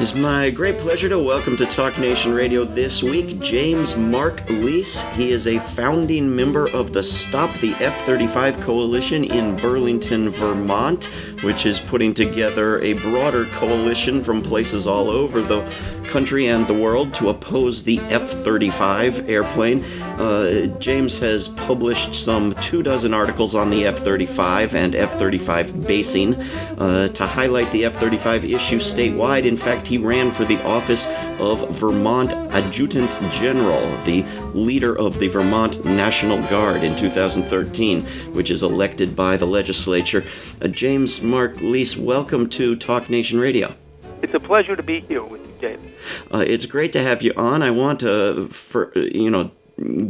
It's my great pleasure to welcome to Talk Nation Radio this week James Marc Leas. He is a founding member of the Stop the F 35 Coalition in Burlington, Vermont, which is putting together a broader coalition from places all over the country and the world to oppose the F 35 airplane. Uh, James has published some two dozen articles on the F 35 and F 35 basing uh, to highlight the F 35 issue statewide. In fact, he ran for the office of Vermont Adjutant General, the leader of the Vermont National Guard in 2013, which is elected by the legislature. Uh, James Marc Leas, welcome to Talk Nation Radio. It's a pleasure to be here with you, James. Uh, it's great to have you on. I want to, for, you know,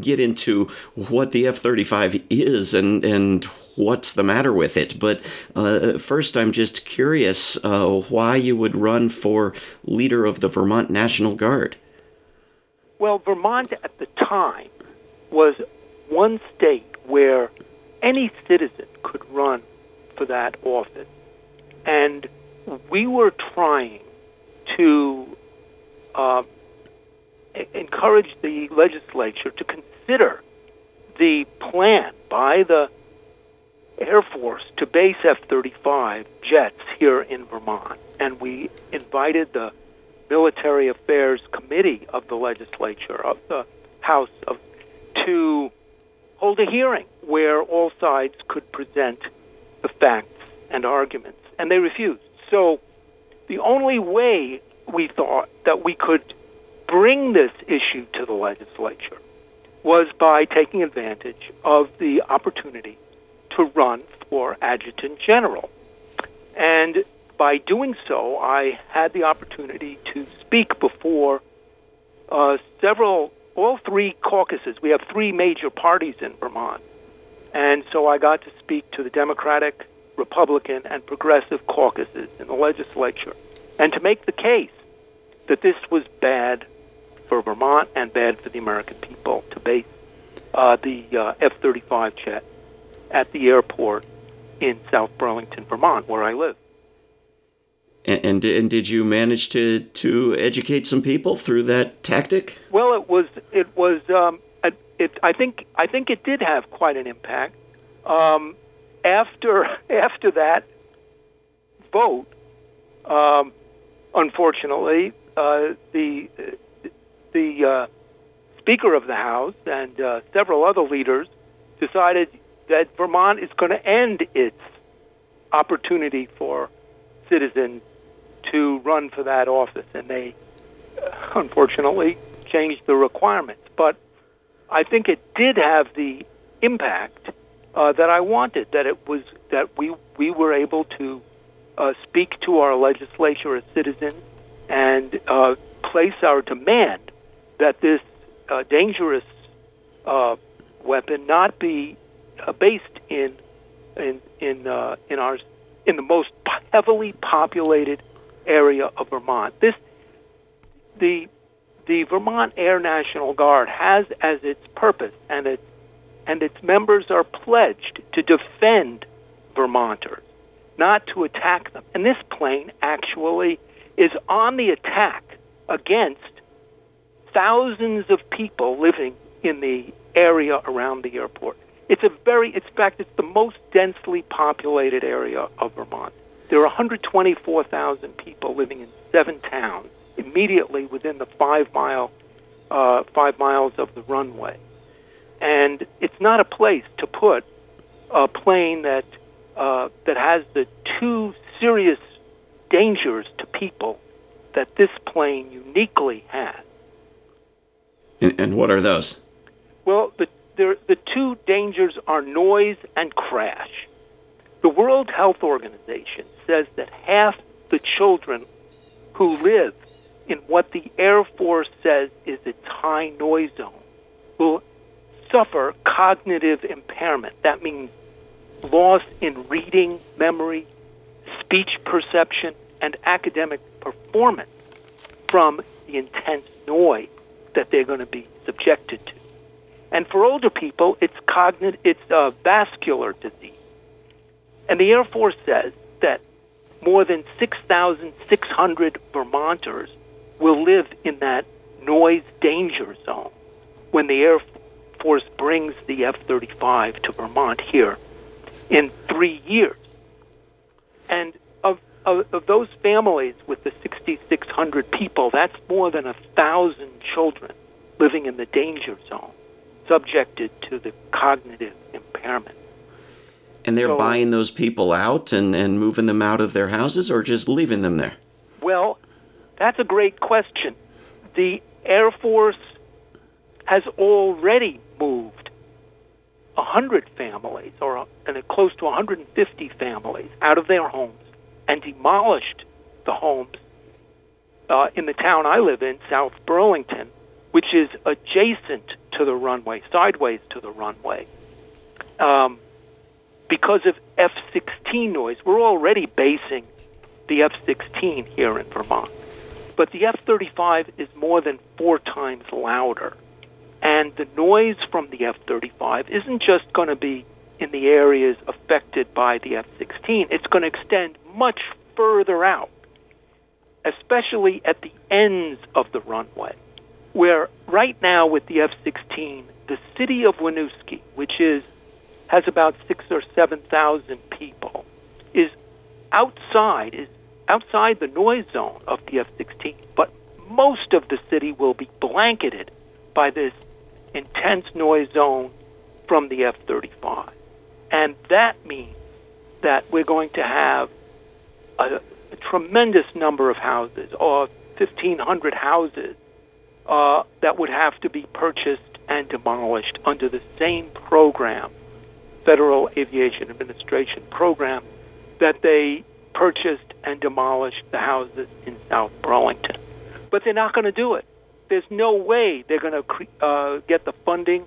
get into what the F 35 is and, and what's the matter with it. But uh, first, I'm just curious uh, why you would run for leader of the Vermont National Guard. Well, Vermont at the time was one state where any citizen could run for that office. And we were trying to uh, encourage the legislature to consider the plan by the Air Force to base F 35 jets here in Vermont. And we invited the Military Affairs Committee of the legislature, of the House, of, to hold a hearing where all sides could present the facts and arguments. And they refused. So the only way we thought that we could bring this issue to the legislature was by taking advantage of the opportunity to run for adjutant general. And by doing so, I had the opportunity to speak before uh, several, all three caucuses. We have three major parties in Vermont. And so I got to speak to the Democratic, Republican, and Progressive caucuses in the legislature and to make the case that this was bad for Vermont and bad for the American people to base uh, the uh, F 35 jet at the airport in South Burlington, Vermont, where I live. And, and, and did you manage to, to educate some people through that tactic? Well, it was it was um, it, I think I think it did have quite an impact. Um, after after that vote, um, unfortunately, uh, the the uh, Speaker of the House and uh, several other leaders decided that Vermont is going to end its opportunity for citizens to run for that office, and they uh, unfortunately changed the requirements. But I think it did have the impact uh, that I wanted. That it was that we we were able to uh, speak to our legislature as citizens and uh, place our demand that this uh, dangerous weapon not be uh, based in in in uh, in our in the most heavily populated area of Vermont. This the the Vermont Air National Guard has as its purpose and its and its members are pledged to defend Vermonters, not to attack them. And this plane actually is on the attack against thousands of people living in the area around the airport. It's a very, in fact, it's the most densely populated area of Vermont. There are 124,000 people living in seven towns immediately within the five mile, uh, five miles of the runway, and it's not a place to put a plane that uh, that has the two serious dangers to people that this plane uniquely has. And, and what are those? Well, the, the two dangers are noise and crash. The World Health Organization says that half the children who live in what the Air Force says is its high noise zone will suffer cognitive impairment. That means loss in reading, memory, speech perception, and academic performance from the intense noise that they're going to be subjected to. And for older people, it's cognitive, it's uh, vascular disease. And the Air Force says that more than 6,600 Vermonters will live in that noise danger zone when the Air Force brings the F 35 to Vermont here in three years. And of, of, of those families with the 6,600 people, that's more than a thousand children living in the danger zone, subjected to the cognitive impairment. And they're So- buying those people out and, and moving them out of their houses or just leaving them there? Well, that's a great question. The Air Force has already moved 100 families, or and close to 150 families, out of their homes and demolished the homes uh, in the town I live in, South Burlington, which is adjacent to the runway, sideways to the runway. Um, because of F 16 noise, we're already basing the F 16 here in Vermont. But the F 35 is more than four times louder. And the noise from the F 35 isn't just going to be in the areas affected by the F 16, it's going to extend much further out, especially at the ends of the runway. Where right now with the F 16, the city of Winooski, which is has about six or seven thousand people, is outside is outside the noise zone of the F-16, but most of the city will be blanketed by this intense noise zone from the F-35, and that means that we're going to have a, a tremendous number of houses, or 1,500 houses, uh, that would have to be purchased and demolished under the same program, Federal Aviation Administration program, that they purchased and demolished the houses in South Burlington. But they're not going to do it. There's no way they're going to cre- uh, get the funding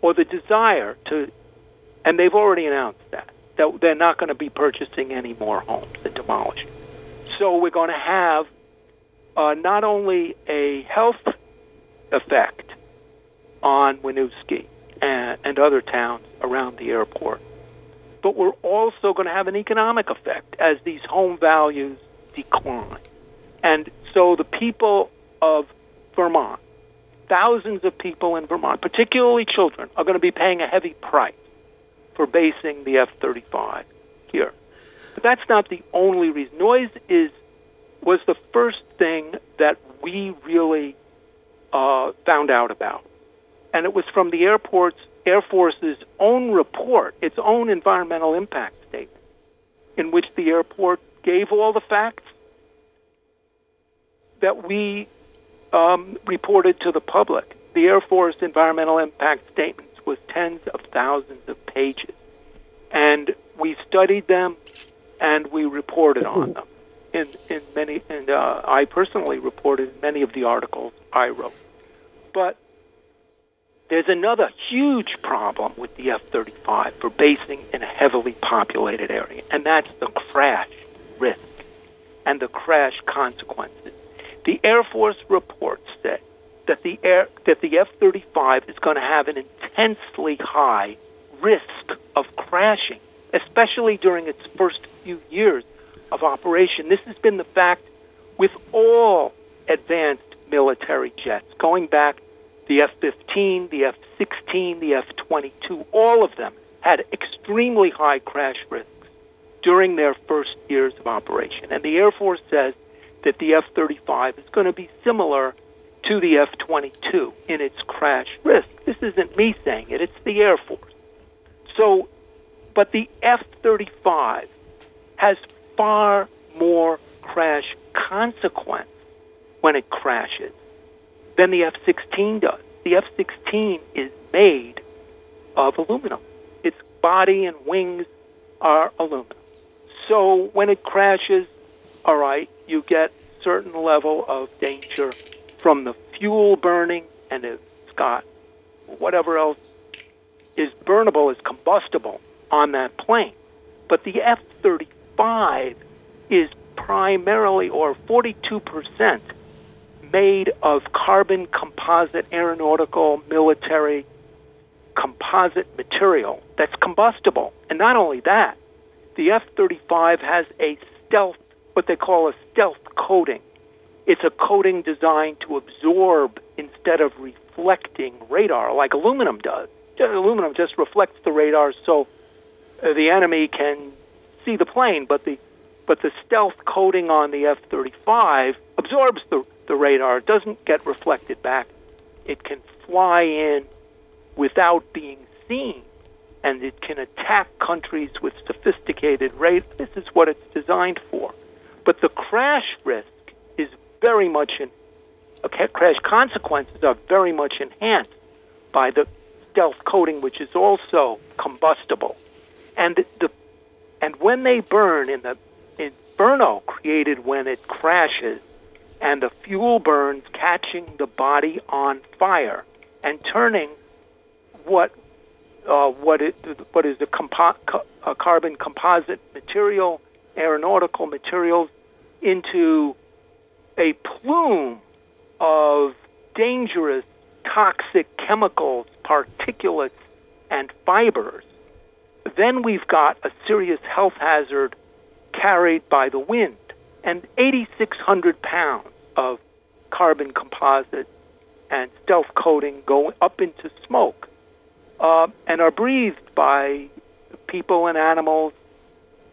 or the desire to, and they've already announced that, that they're not going to be purchasing any more homes and demolishing. So we're going to have uh, not only a health effect on Winooski and, and other towns around the airport, but we're also going to have an economic effect as these home values decline. And so the people of Vermont, thousands of people in Vermont, particularly children, are going to be paying a heavy price for basing the F 35 here. But that's not the only reason. Noise is was the first thing that we really uh, found out about, and it was from the airport's Air Force's own report, its own environmental impact statement, in which the airport gave all the facts that we um, reported to the public. The Air Force environmental impact statements was tens of thousands of pages, and we studied them and we reported on them. In, in many, and uh, I personally reported many of the articles I wrote. But there's another huge problem with the F 35 for basing in a heavily populated area, and that's the crash risk and the crash consequences. The Air Force reports that, that the air that the F 35 is going to have an intensely high risk of crashing, especially during its first few years of operation. This has been the fact with all advanced military jets, going back the F 15, the F 16, the F 22, all of them had extremely high crash risks during their first years of operation. And the Air Force says that the F 35 is going to be similar to the F 22 in its crash risk. This isn't me saying it, it's the Air Force. So, but the F 35 has far more crash consequence when it crashes than the F 16 does. The F 16 is made of aluminum, its body and wings are aluminum. So when it crashes, all right, you get certain level of danger from the fuel burning and it's got whatever else is burnable is combustible on that plane. But the F 35 is primarily or 42% made of carbon composite aeronautical military composite material that's combustible. And not only that, the F 35 has a stealth, what they call a stealth coating. It's a coating designed to absorb instead of reflecting radar like aluminum does. Aluminum just reflects the radar so uh, the enemy can see the plane, but the but the stealth coating on the F-35 absorbs the, the radar. It doesn't get reflected back. It can fly in without being seen, and it can attack countries with sophisticated radar. This is what it's designed for. But the crash risk is very much in okay, crash consequences are very much enhanced by the stealth coating, which is also combustible. And the and when they burn in the inferno created when it crashes, and the fuel burns, catching the body on fire and turning what uh, what it what is the compo- co- uh, carbon composite material, aeronautical materials, into a plume of dangerous, toxic chemicals, particulates, and fibers, then we've got a serious health hazard carried by the wind. And 8,600 pounds of carbon composite and stealth coating go up into smoke uh, and are breathed by people and animals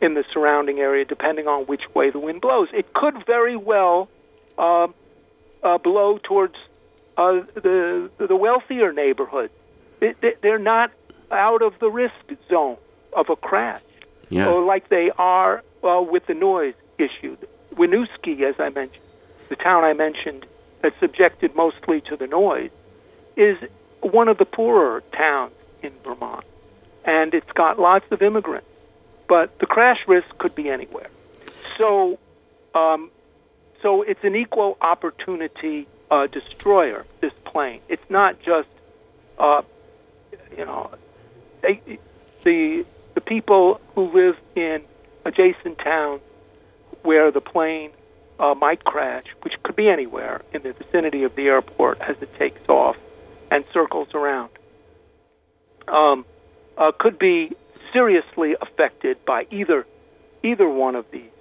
in the surrounding area, depending on which way the wind blows. It could very well uh, uh, blow towards uh, the the wealthier neighborhoods. They're not out of the risk zone of a crash, yeah. or like they are uh, with the noise issue. Winooski, as I mentioned, the town I mentioned that's subjected mostly to the noise, is one of the poorer towns in Vermont, and it's got lots of immigrants. But the crash risk could be anywhere. So, um, so it's an equal opportunity uh, destroyer. This plane. It's not just, uh, you know, they, the the people who live in adjacent towns where the plane uh, might crash, which could be anywhere in the vicinity of the airport as it takes off and circles around, um, uh, could be seriously affected by either either one of these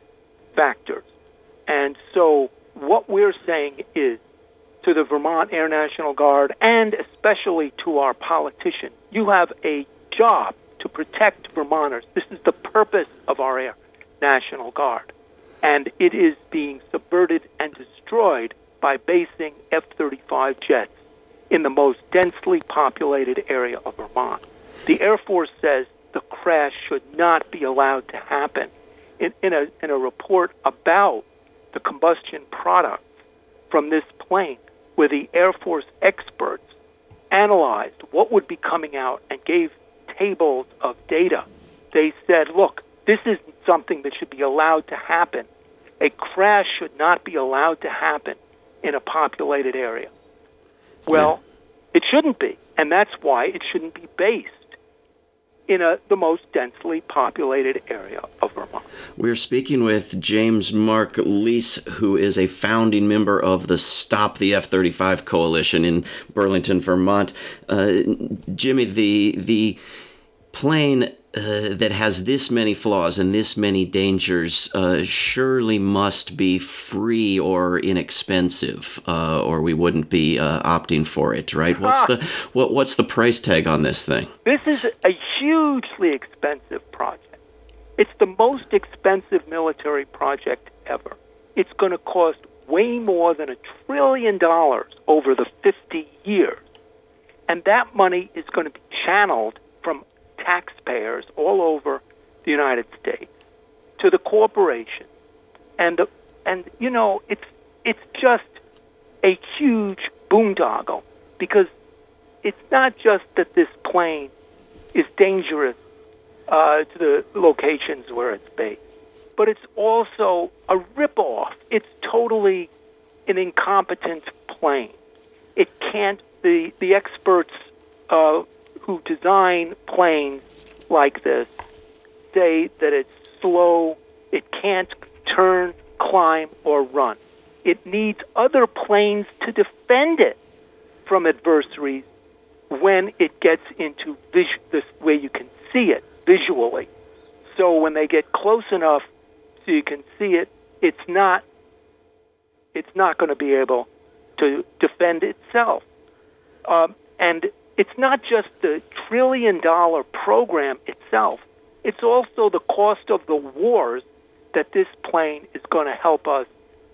factors. And so, what we're saying is to the Vermont Air National Guard and especially to our politicians, you have a job to protect Vermonters. This is the purpose of our Air National Guard. And it is being subverted and destroyed by basing F 35 jets in the most densely populated area of Vermont. The Air Force says the crash should not be allowed to happen. In, in, a, in a report about the combustion products from this plane, where the Air Force experts analyzed what would be coming out and gave tables of data, they said, look, this isn't something that should be allowed to happen. A crash should not be allowed to happen in a populated area. Well, yeah. it shouldn't be, and that's why it shouldn't be based in a, the most densely populated area of Vermont. We're speaking with James Marc Leas, who is a founding member of the Stop the F 35 Coalition in Burlington, Vermont. Uh, Jimmy, the, the plane uh, that has this many flaws and this many dangers uh, surely must be free or inexpensive, uh, or we wouldn't be uh, opting for it, right? What's the what, What's the price tag on this thing? This is a hugely expensive project. It's the most expensive military project ever. It's going to cost way more than a trillion dollars over the 50 years, and that money is going to be channeled taxpayers all over the United States to the corporation, and the, and you know it's it's just a huge boondoggle because it's not just that this plane is dangerous uh, to the locations where it's based, but it's also a ripoff. It's totally an incompetent plane. It can't. The the experts uh, who design planes like this say that it's slow, it can't turn, climb, or run. It needs other planes to defend it from adversaries when it gets into vis- this way you can see it visually. So when they get close enough so you can see it, it's not it's not going to be able to defend itself. Um, and it's not just the trillion dollar program itself, it's also the cost of the wars that this plane is going to help us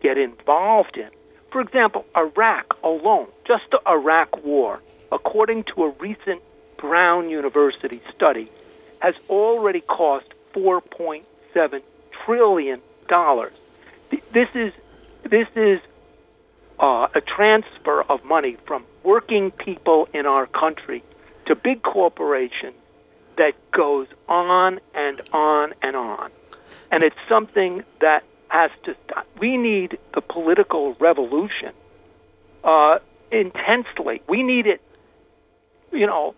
get involved in. For example, Iraq alone, just the Iraq war, according to a recent Brown University study, has already cost 4.7 trillion dollars. This is this is uh, a transfer of money from working people in our country to big corporations that goes on and on and on. And it's something that has to stop. We need the political revolution uh, intensely. We need it, you know,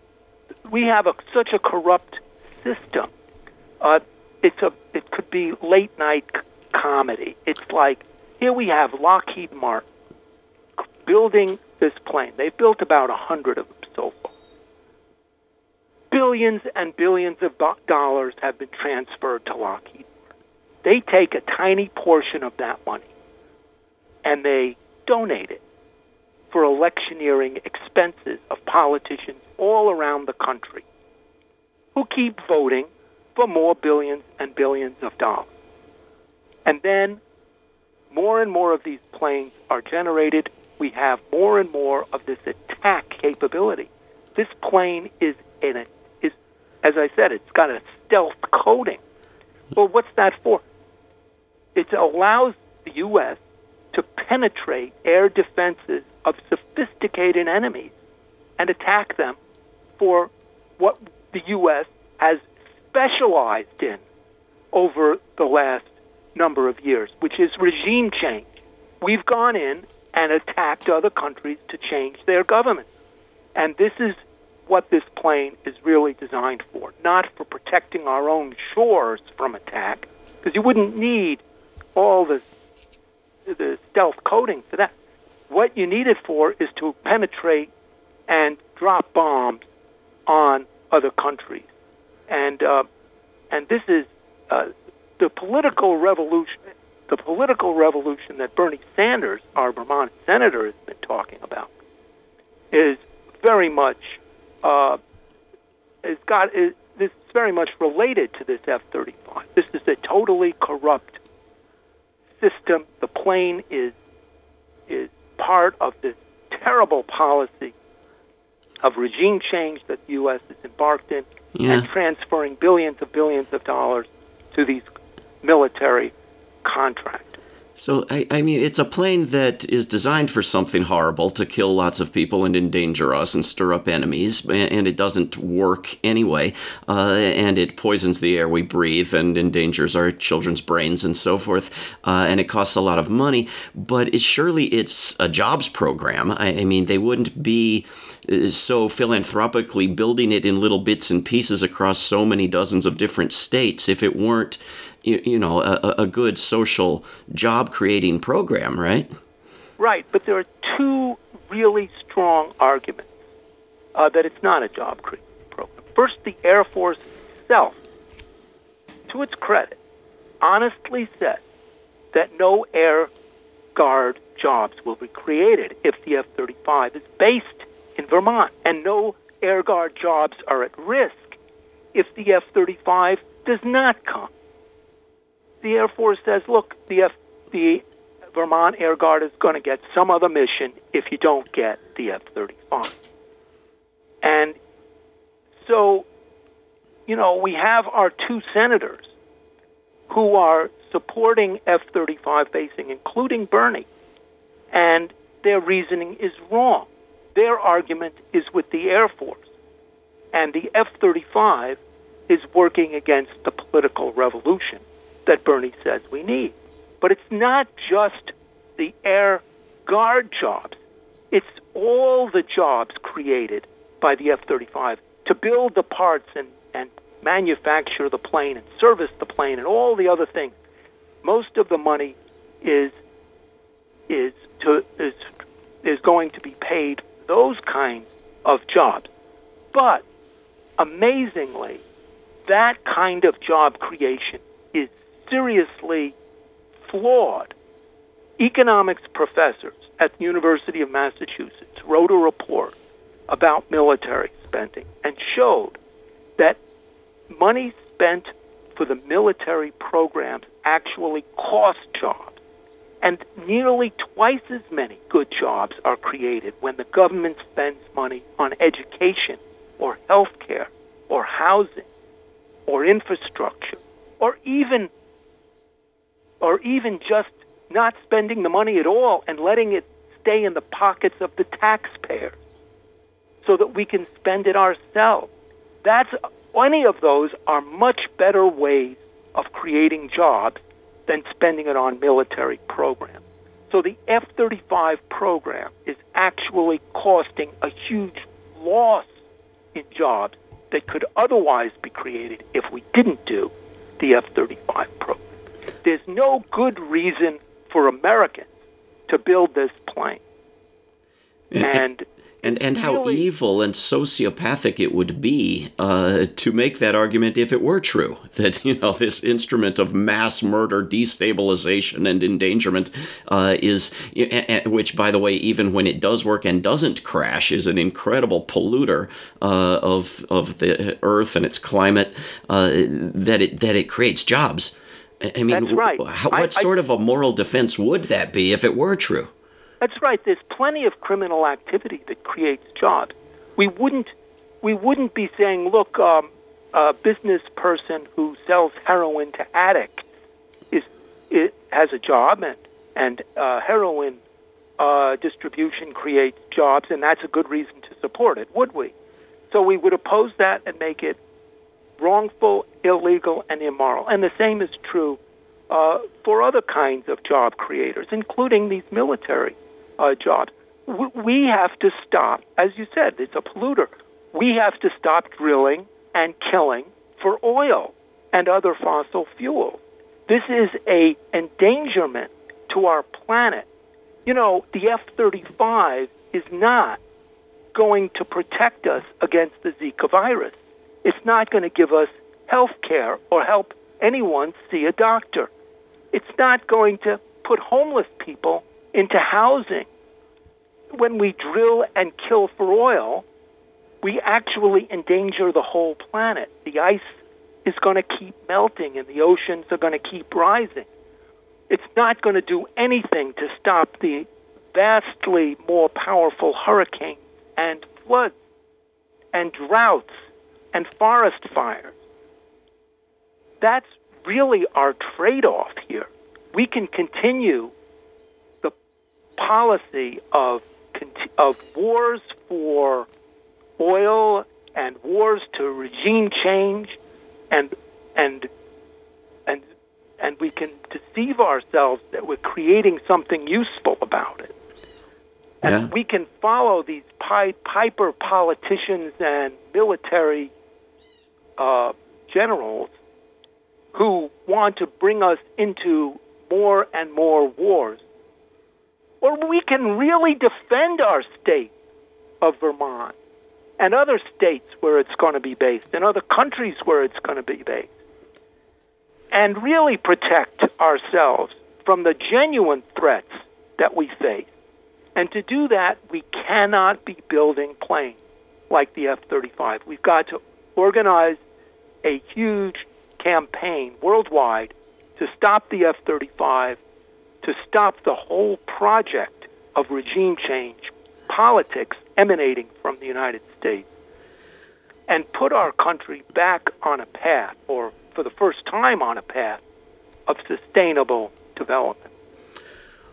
we have a, such a corrupt system. Uh, it's a, it could be late night c- comedy. It's like, here we have Lockheed Martin building this plane. They've built about a hundred of them so far. Billions and billions of dollars have been transferred to Lockheed. They take a tiny portion of that money and they donate it for electioneering expenses of politicians all around the country who keep voting for more billions and billions of dollars. And then more and more of these planes are generated. We have more and more of this attack capability. This plane is in a is as I said, it's got a stealth coating. Well, what's that for? It allows the U.S. to penetrate air defenses of sophisticated enemies and attack them for what the U.S. has specialized in over the last number of years, which is regime change. We've gone in and attacked other countries to change their governments. And this is what this plane is really designed for, not for protecting our own shores from attack, because you wouldn't need all the the stealth coating for that. What you need it for is to penetrate and drop bombs on other countries, and uh, and this is uh, the political revolution. The political revolution that Bernie Sanders, our Vermont senator, has been talking about, is very much uh, is got is, this is very much related to this F-35. This is a totally corrupt system. The plane is is part of this terrible policy of regime change that the U.S. has embarked in Yeah. and transferring billions of billions of dollars to these military contractors. So, I, I mean, it's a plane that is designed for something horrible to kill lots of people and endanger us and stir up enemies, and it doesn't work anyway. Uh, and it poisons the air we breathe and endangers our children's brains and so forth. Uh, and it costs a lot of money, but it, surely it's a jobs program. I, I mean, they wouldn't be uh, so philanthropically building it in little bits and pieces across so many dozens of different states if it weren't you, you know a, a- good social job creating program right Right, but there are two really strong arguments uh, that it's not a job creating program. First, the Air Force itself, to its credit, honestly said that no Air Guard jobs will be created if the F 35 is based in Vermont, and no Air Guard jobs are at risk if the F 35 does not come. The Air Force says, look, the F, the Vermont Air Guard is going to get some other mission if you don't get the F 35. And so, you know, we have our two senators who are supporting F 35 basing, including Bernie, and their reasoning is wrong. Their argument is with the Air Force, and the F 35 is working against the political revolution that Bernie says we need. But it's not just the Air Guard jobs, it's all the jobs created by the F 35 to build the parts and, and manufacture the plane and service the plane and all the other things. Most of the money is is to is is going to be paid those kinds of jobs. But amazingly, that kind of job creation seriously flawed. Economics professors at the University of Massachusetts wrote a report about military spending and showed that money spent for the military programs actually cost jobs. And nearly twice as many good jobs are created when the government spends money on education or health care or housing or infrastructure or even or even just not spending the money at all and letting it stay in the pockets of the taxpayers so that we can spend it ourselves. That's any of those are much better ways of creating jobs than spending it on military programs. So the F 35 program is actually costing a huge loss in jobs that could otherwise be created if we didn't do the F 35 program. There's no good reason for Americans to build this plane. And and and how really, evil and sociopathic it would be uh, to make that argument if it were true that you know this instrument of mass murder, destabilization, and endangerment uh, is, which by the way, even when it does work and doesn't crash, is an incredible polluter uh, of of the Earth and its climate. Uh, that it that it creates jobs. I mean, That's right. How, what I, sort I, of a moral defense would that be if it were true? That's right. There's plenty of criminal activity that creates jobs. We wouldn't we wouldn't be saying, look, um, a business person who sells heroin to addicts is it has a job and and uh, heroin uh, distribution creates jobs, and that's a good reason to support it, would we? So we would oppose that and make it wrongful, illegal, and immoral. And the same is true uh, for other kinds of job creators, including these military uh, jobs. We have to stop, as you said, it's a polluter. We have to stop drilling and killing for oil and other fossil fuels. This is a endangerment to our planet. You know, the F-35 is not going to protect us against the Zika virus. It's not going to give us health care or help anyone see a doctor. It's not going to put homeless people into housing. When we drill and kill for oil, we actually endanger the whole planet. The ice is going to keep melting and the oceans are going to keep rising. It's not going to do anything to stop the vastly more powerful hurricanes and floods and droughts and forest fires. That's really our trade off here we can continue the policy of of wars for oil and wars to regime change and and and and we can deceive ourselves that we're creating something useful about it. And yeah. we can follow these Pied Piper politicians and military uh, generals who want to bring us into more and more wars. Or we can really defend our state of Vermont and other states where it's going to be based and other countries where it's going to be based and really protect ourselves from the genuine threats that we face. And to do that, we cannot be building planes like the F 35. We've got to organize a huge campaign worldwide to stop the F 35, to stop the whole project of regime change politics emanating from the United States, and put our country back on a path, or for the first time on a path, of sustainable development.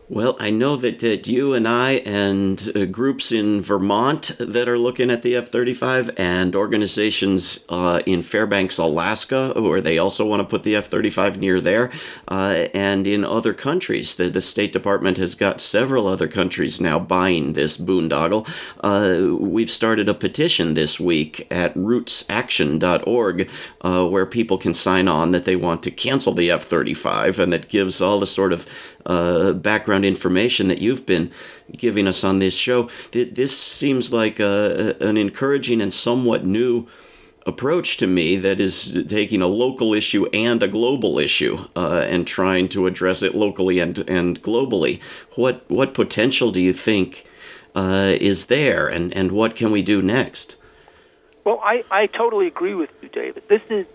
Well, I know that, that you and I and uh, groups in Vermont that are looking at the F 35 and organizations uh, in Fairbanks, Alaska, where they also want to put the F 35 near there, uh, and in other countries. The, the State Department has got several other countries now buying this boondoggle. Uh, we've started a petition this week at rootsaction.org uh, where people can sign on that they want to cancel the F 35, and that gives all the sort of uh, background background information that you've been giving us on this show, this seems like a, an encouraging and somewhat new approach to me that is taking a local issue and a global issue uh, and trying to address it locally and and globally. What what potential do you think uh, is there, and and what can we do next? Well, I, I totally agree with you, David. This is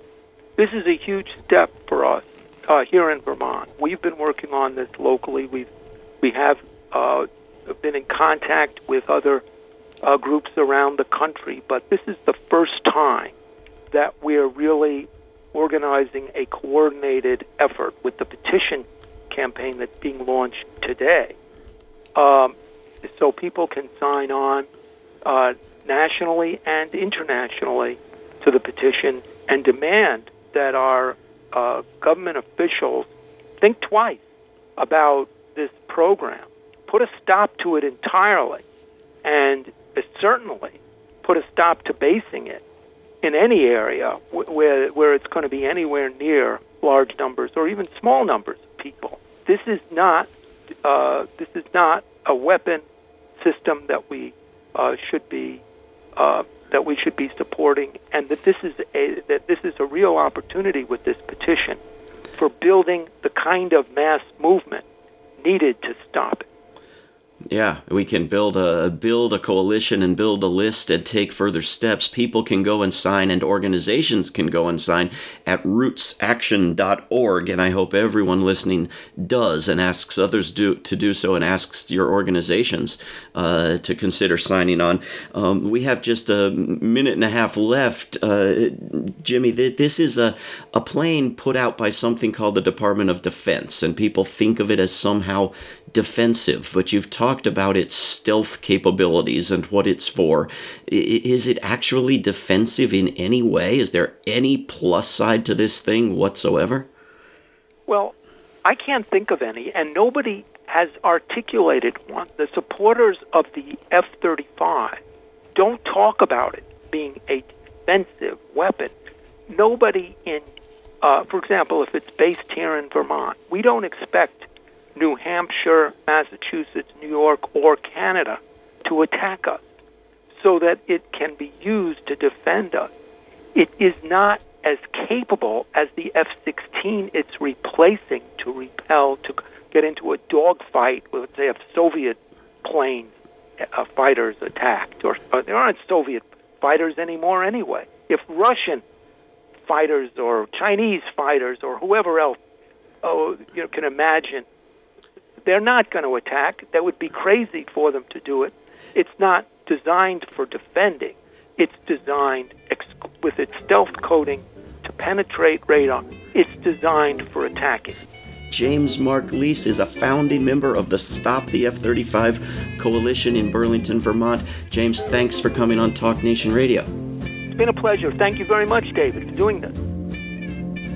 this is a huge step for us uh, here in Vermont. We've been working on this locally. We've we have uh, been in contact with other uh, groups around the country, but this is the first time that we're really organizing a coordinated effort with the petition campaign that's being launched today. Um, so people can sign on uh, nationally and internationally to the petition and demand that our uh, government officials think twice about program, put a stop to it entirely, and certainly put a stop to basing it in any area where where it's going to be anywhere near large numbers or even small numbers of people. This is not uh, this is not a weapon system that we uh, should be uh, that we should be supporting, and that this is a that this is a real opportunity with this petition for building the kind of mass movement needed to stop. Yeah, we can build a build a coalition and build a list and take further steps. People can go and sign and organizations can go and sign at rootsaction.org and I hope everyone listening does and asks others do, to do so and asks your organizations uh, to consider signing on. Um, we have just a minute and a half left. Uh, Jimmy, th- this is a, a plane put out by something called the Department of Defense and people think of it as somehow defensive, but you've talked about its stealth capabilities and what it's for. Is it actually defensive in any way? Is there any plus side to this thing whatsoever? Well, I can't think of any, and nobody has articulated one. The supporters of the F 35 don't talk about it being a defensive weapon. Nobody in, uh, for example, if it's based here in Vermont, we don't expect New Hampshire, Massachusetts, New York, or Canada to attack us so that it can be used to defend us. It is not as capable as the F 16 it's replacing to repel, to get into a dogfight with, say, if Soviet planes, uh, fighters attacked. Or there aren't Soviet fighters anymore anyway. If Russian fighters or Chinese fighters or whoever else oh, you know, can imagine they're not going to attack. That would be crazy for them to do it. It's not designed for defending. It's designed ex- with its stealth coating to penetrate radar. It's designed for attacking. James Marc Leas is a founding member of the Stop the F 35 Coalition in Burlington, Vermont. James, thanks for coming on Talk Nation Radio. It's been a pleasure. Thank you very much, David, for doing this.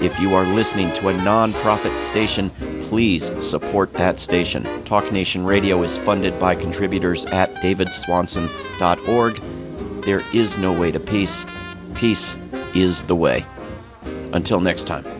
If you are listening to a nonprofit station, please support that station. Talk Nation Radio is funded by contributors at davidswanson.org. There is no way to peace. Peace is the way. Until next time.